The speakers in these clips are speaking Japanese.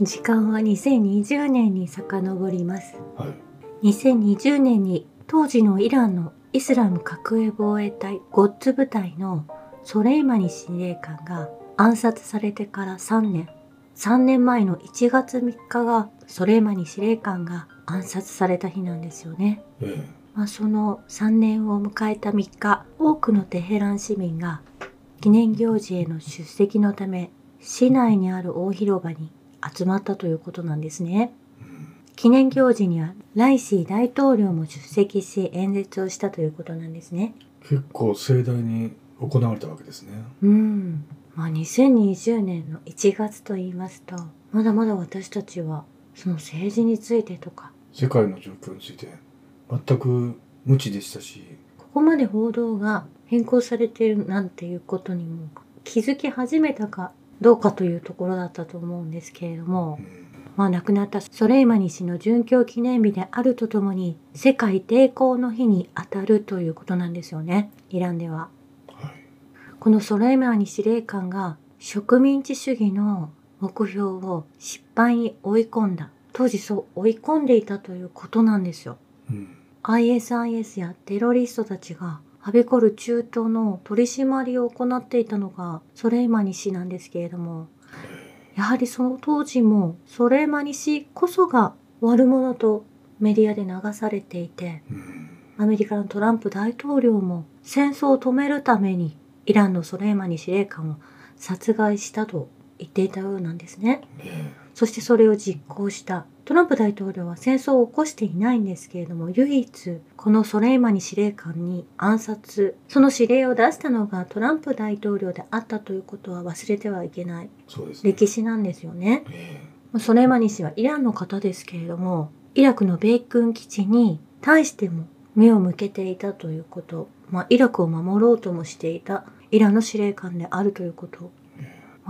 時間は2020年に遡ります。はい。2020年に当時のイランのイスラム革命防衛隊ゴッツ部隊のソレイマニ司令官が暗殺されてから3年。3年前の1月3日がソレイマニ司令官が暗殺された日なんですよね。えまあ、その3年を迎えた3日多くのテヘラン市民が記念行事への出席のため市内にある大広場に集まったということなんですね。記念行事にはライシー大統領も出席し演説をしたということなんですね。結構盛大に行われたわけですねうん。まあ2020年の1月と言いますと、まだまだ私たちはその政治についてとか、世界の状況について全く無知でしたしここまで報道が変更されているなんていうことにも気づき始めたかどうかというところだったと思うんですけれどもう、んまあ亡くなったソレイマニ氏の殉教記念日であるとともに世界抵抗の日に当たるということなんですよね、イランでは。はいこのソレイマニ司令官が植民地主義の目標を失敗に追い込んだ。当時そう追い込んでいたということなんですよ。うん ISIS やテロリストたちがはびこる中東の取り締まりを行っていたのがソレイマニ氏なんですけれども、やはりその当時もソレイマニ氏こそが悪者とメディアで流されていて、アメリカのトランプ大統領も戦争を止めるためにイランのソレイマニ司令官を殺害したと言っていたようなんですね。えそしてそれを実行した。トランプ大統領は戦争を起こしていないんですけれども、唯一このソレイマニ司令官に暗殺、その指令を出したのがトランプ大統領であったということは忘れてはいけない。ね。歴史なんですよね。えソレイマニ氏はイランの方ですけれども、イラクの米軍基地に対しても目を向けていたということ、まあ、イラクを守ろうともしていたイランの司令官であるということ、まあ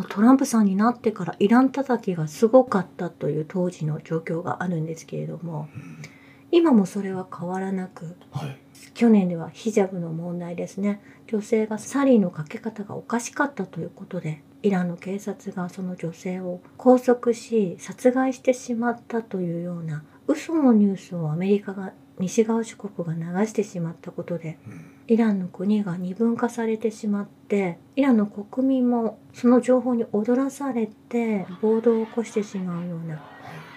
トランプさんになってからイラン叩きがすごかったという当時の状況があるんですけれども、えうん。今もそれは変わらなく、はい。去年ではヒジャブの問題ですね。女性がサリーのかけ方がおかしかったということでイランの警察がその女性を拘束し殺害してしまったというような嘘のニュースをアメリカが西側諸国が流してしまったことでうん。イランの国が二分化されてしまってイランの国民もその情報に踊らされて暴動を起こしてしまうような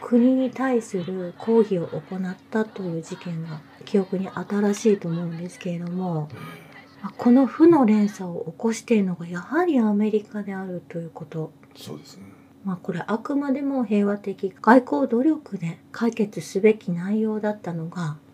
国に対する抗議を行ったという事件が記憶に新しいと思うんですけれどもまあこの負の連鎖を起こしているのがやはりアメリカであるということ。そうですね。まあこれあくまでも平和的外交努力で解決すべき内容だったのがはい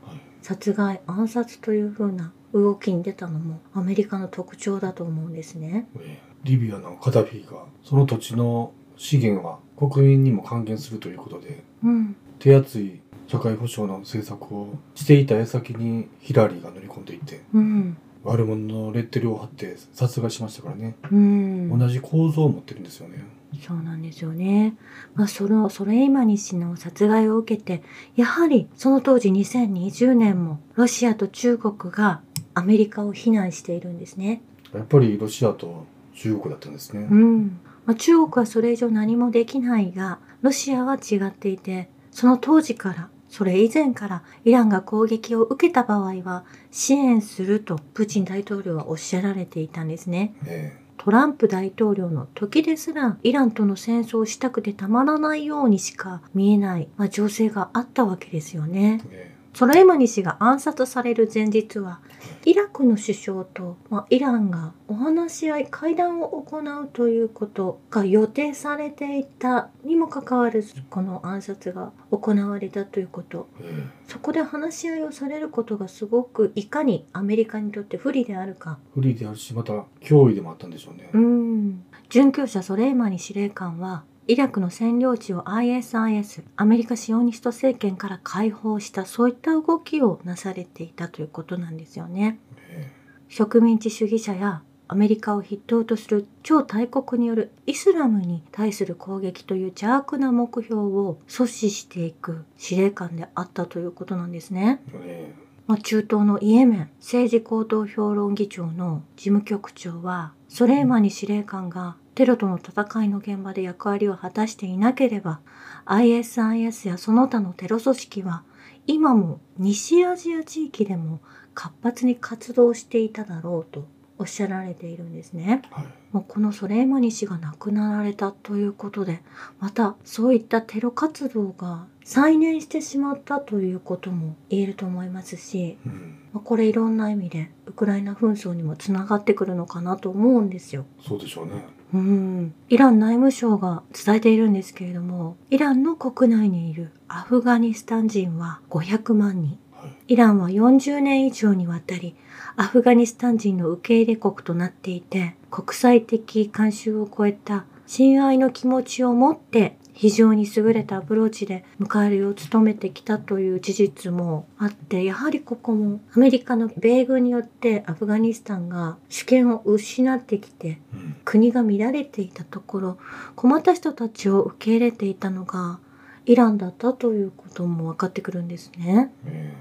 殺害暗殺というふうな動きに出たのもアメリカの特徴だと思うんですね。ええ。リビアのカダフィがその土地の資源は国民にも還元するということでうん、手厚い社会保障の政策をしていた矢先にヒラリーが乗り込んでいってうん、悪者のレッテルを貼って殺害しましたからね、うん。同じ構造を持ってるんですよねそうなんですよね。まあ、その、ソレイマニ氏の殺害を受けて、やはりその当時2020年もロシアと中国がアメリカを非難しているんですね。やっぱりロシアと中国だったんですね、うん。まあ、中国はそれ以上何もできないが、ロシアは違っていて、その当時から、それ以前からイランが攻撃を受けた場合は支援するとプーチン大統領はおっしゃられていたんですね。えトランプ大統領の時ですらイランとの戦争をしたくてたまらないようにしか見えない、まあ、情勢があったわけですよねね。えソレイマニ氏が暗殺される前日はイラクの首相と、まあ、イランがお話し合い会談を行うということが予定されていたにもかかわらずこの暗殺が行われたということ。えそこで話し合いをされることがすごくいかにアメリカにとって不利であるか。不利であるしまた脅威でもあったんでしょうね、うん。殉教者ソレイマニ司令官は、イラクの占領地を ISIS、アメリカシオニスト政権から解放した、そういった動きをなされていたということなんですよね。え植民地主義者やアメリカを筆頭とする超大国によるイスラムに対する攻撃という邪悪な目標を阻止していく司令官であったということなんですね。ええまあ、中東のイエメン政治高等評論議長の事務局長はソレイマニ司令官がテロとの戦いの現場で役割を果たしていなければ、ISIS やその他のテロ組織は、今も西アジア地域でも活発に活動していただろうとおっしゃられているんですね。はい。もうこのソレイマニ氏が亡くなられたということで、またそういったテロ活動が再燃してしまったということも言えると思いますし、うん。まあこれいろんな意味でウクライナ紛争にもつながってくるのかなと思うんですよ。そうでしょうね。うん、イラン内務省が伝えているんですけれども、イランの国内にいるアフガニスタン人は500万人。はい。イランは40年以上にわたりアフガニスタン人の受け入れ国となっていて、国際的慣習を超えた親愛の気持ちを持って非常に優れたアプローチで迎えるよう努めてきたという事実もあって、やはりここもアメリカの米軍によってアフガニスタンが主権を失ってきてうん。国が乱れていたところ困った人たちを受け入れていたのがイランだったということも分かってくるんですね。え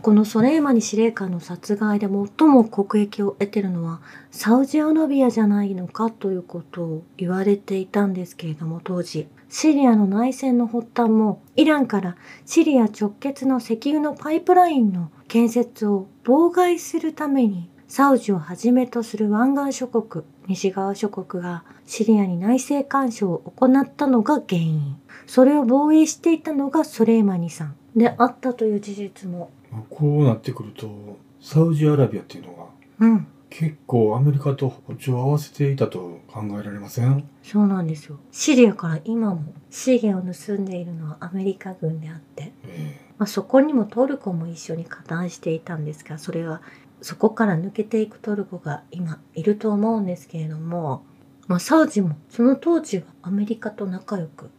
このソレイマニ司令官の殺害で最も国益を得てるのはサウジアラビアじゃないのかということを言われていたんですけれども当時シリアの内戦の発端もイランからシリア直結の石油のパイプラインの建設を妨害するためにサウジをはじめとする湾岸諸国西側諸国がシリアに内政干渉を行ったのが原因。それを防衛していたのがソレイマニさん。であったという事実もえこうなってくると、サウジアラビアっていうのがうん結構アメリカと歩調を合わせていたと考えられません？そうなんですよ。シリアから今も資源を盗んでいるのはアメリカ軍であって、えまあ、そこにもトルコも一緒に加担していたんですが、それはそこから抜けていくトルコが今いると思うんですけれども、まあ、サウジもその当時はアメリカと仲良く。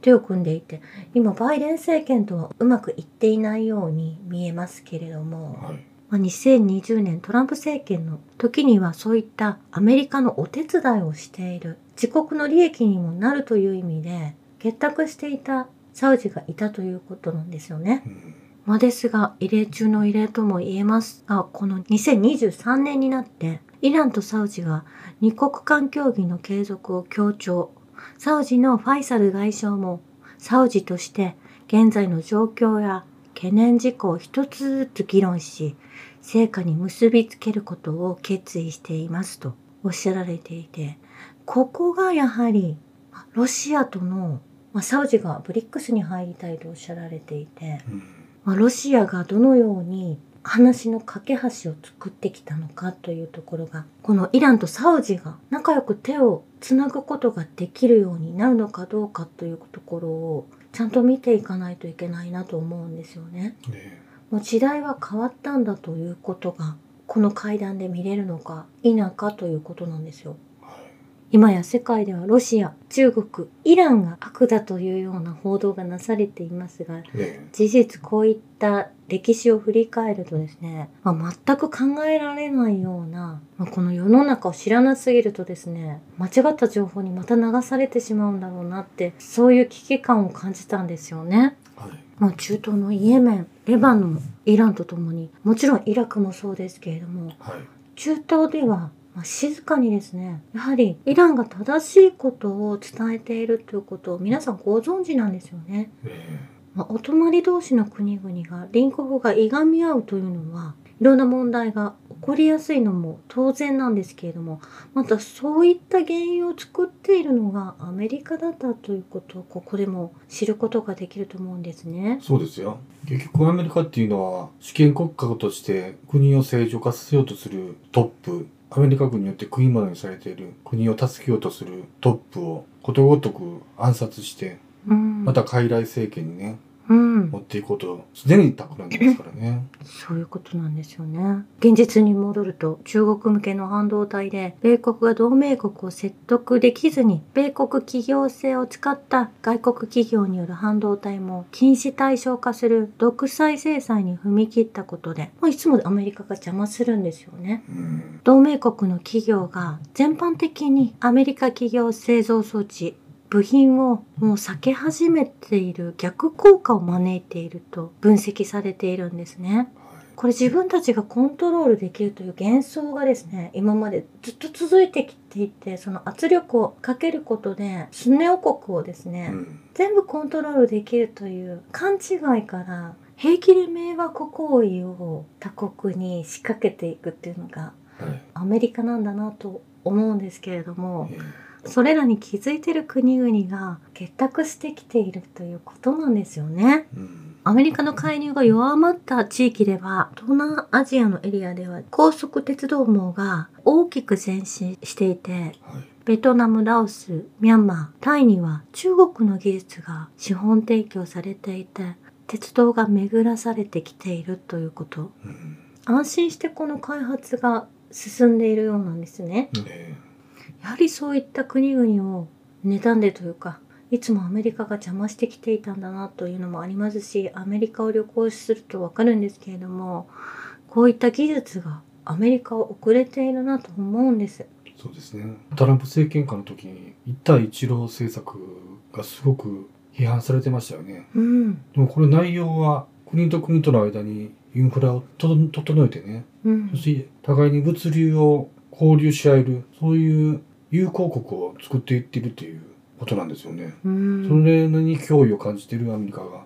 手を組んでいて、今バイデン政権とはうまくいっていないように見えますけれども、はい。まあ、2020年トランプ政権の時にはそういったアメリカのお手伝いをしている自国の利益にもなるという意味で結託していたサウジがいたということなんですよね。うん。まあ、ですが異例中の異例とも言えますがこの2023年になってイランとサウジが二国間協議の継続を強調サウジのファイサル外相もサウジとして現在の状況や懸念事項を一つずつ議論し成果に結びつけることを決意していますとおっしゃられていてここがやはりまあロシアとの、まあ、サウジがブリックスに入りたいとおっしゃられていてうん。まあ、ロシアがどのように話の架け橋を作ってきたのかというところがこのイランとサウジが仲良く手をつなぐことができるようになるのかどうかというところをちゃんと見ていかないといけないなと思うんですよね。えもう時代は変わったんだということがこの会談で見れるのか否かということなんですよ。今や世界ではロシア、中国、イランが悪だというような報道がなされていますがえ事実こういった歴史を振り返るとですね、まあ、全く考えられないような、まあ、この世の中を知らなすぎるとですね間違った情報にまた流されてしまうんだろうなってそういう危機感を感じたんですよね。えはい。まあ、中東のイエメンレバノンイランとともにもちろんイラクもそうですけれどもはい。中東ではまあ静かにですねやはりイランが正しいことを伝えているということを皆さんご存知なんですよね。えまあ、お隣同士の国々が隣国がいがみ合うというのはいろんな問題が起こりやすいのも当然なんですけれどもまたそういった原因を作っているのがアメリカだったということをここでも知ることができると思うんですねえ。そうですよ。結局アメリカっていうのは主権国家として国を正常化させようとするトップ、アメリカ軍によって食い物にされている国を助けようとするトップをことごとく暗殺して、うん、また傀儡政権にね、うん持、っていこうと、すでに企んでますからね。そういうことなんですよね。現実に戻ると中国向けの半導体で米国が同盟国を説得できずに米国企業性を使った外国企業による半導体も禁止対象化する独裁制裁に踏み切ったことで、まあ、いつもアメリカが邪魔するんですよね。うん。同盟国の企業が全般的にアメリカ企業製造装置部品をもう避け始めている逆効果を招いていると分析されているんですね。これ自分たちがコントロールできるという幻想がですね、今までずっと続いてきていて、その圧力をかけることで、スネ王国をですね、うん。全部コントロールできるという勘違いから、平気で迷惑行為を他国に仕掛けていくっていうのがはい。アメリカなんだなと思うんですけれども、えそれらに気づいてる国々が結託してきているということなんですよね。アメリカの介入が弱まった地域では、東南アジアのエリアでは高速鉄道網が大きく前進していて、はい。ベトナム、ラオス、ミャンマー、タイには中国の技術が資本提供されていて、鉄道が巡らされてきているということ。うん。安心してこの開発が進んでいるようなんですね。えやはりそういった国々を妬んでというか、いつもアメリカが邪魔してきていたんだなというのもありますし、アメリカを旅行するとわかるんですけれども、こういった技術がアメリカを遅れているなと思うんです。ーそうですね。トランプ政権下の時に一帯一路政策がすごく批判されてましたよね。うん。でもこれ内容は国と国との間にインフラをと整えてね、うんそ。して互いに物流を交流し合える、そういう友好国を作っていってるということなんですよね。うん。それに脅威を感じているアメリカが、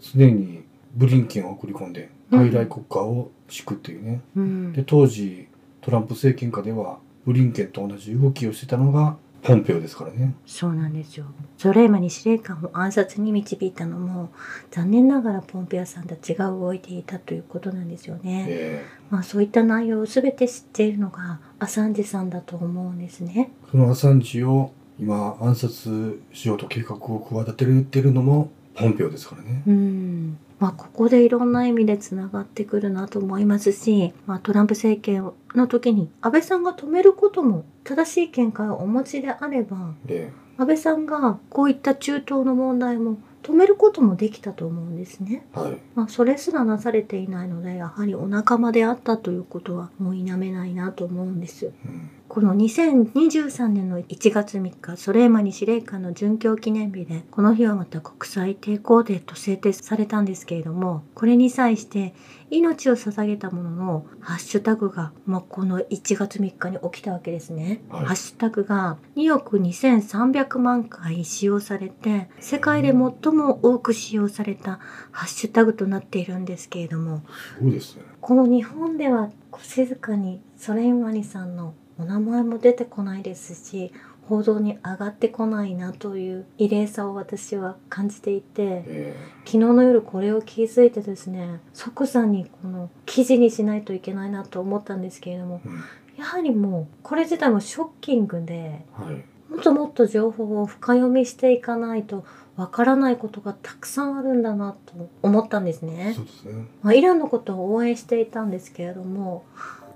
すでにブリンケンを送り込んで、傀儡国家を敷くっていうね。うんで、当時、トランプ政権下では、ブリンケンと同じ動きをしてたのが、ポンペオですからね。そうなんですよ。ソレイマに司令官を暗殺に導いたのも、残念ながらポンペアさんたちが動いていたということなんですよね。えまあそういった内容を全て知っているのがアサンジさんだと思うんですね。ーそのアサンジを今暗殺しようと計画を企ててるのも、ポンペオですからね。うん。まあここでいろんな意味でつながってくるなと思いますし、まあトランプ政権の時に安倍さんが止めることも正しい見解をお持ちであれば、え安倍さんがこういった中東の問題も止めることもできたと思うんですね。えはい。まあ、それすらなされていないので、やはりお仲間であったということはもう否めないなと思うんです。うん。この2023年の1月3日、ソレイマニ司令官の殉教記念日で、この日はまた国際抵抗デーと制定されたんですけれども、これに際して命を捧げたもののハッシュタグが、まあ、この1月3日に起きたわけですね。はいハッシュタグが2億2300万回使用されて、世界で最も多く使用されたハッシュタグとなっているんですけれども、すごいですね。この日本では静かにソレイマニさんのお名前も出てこないですし報道に上がってこないなという異例さを私は感じていてえ昨日の夜これを気づいてですね即座にこの記事にしないといけないなと思ったんですけれどもえうん。やはりもうこれ自体もショッキングではい。もっともっと情報を深読みしていかないとわからないことがたくさんあるんだなと思ったんですね。そうですね。まあ、イランのことを応援していたんですけれども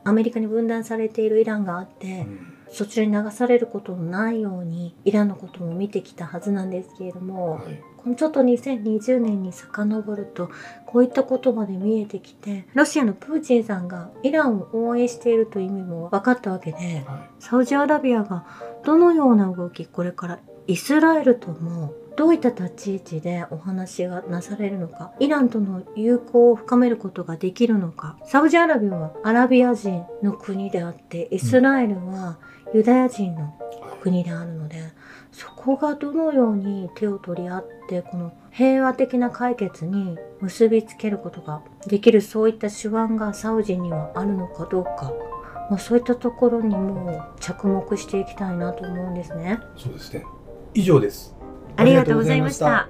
アメリカに分断されているイランがあってうん。そちらに流されることのないようにイランのことも見てきたはずなんですけれどもはい。このちょっと2020年に遡るとこういったことまで見えてきてロシアのプーチンさんがイランを応援しているという意味も分かったわけではサウジアラビアがどのような動きこれからイスラエルともどういった立ち位置でお話がなされるのかイランとの友好を深めることができるのかサウジアラビアはアラビア人の国であってイスラエルはユダヤ人の国であるのでそこがどのように手を取り合ってこの平和的な解決に結びつけることができるそういった手腕がサウジにはあるのかどうかまあ、そういったところにも着目していきたいなと思うんですね。そうですね。以上です。ありがとうございました。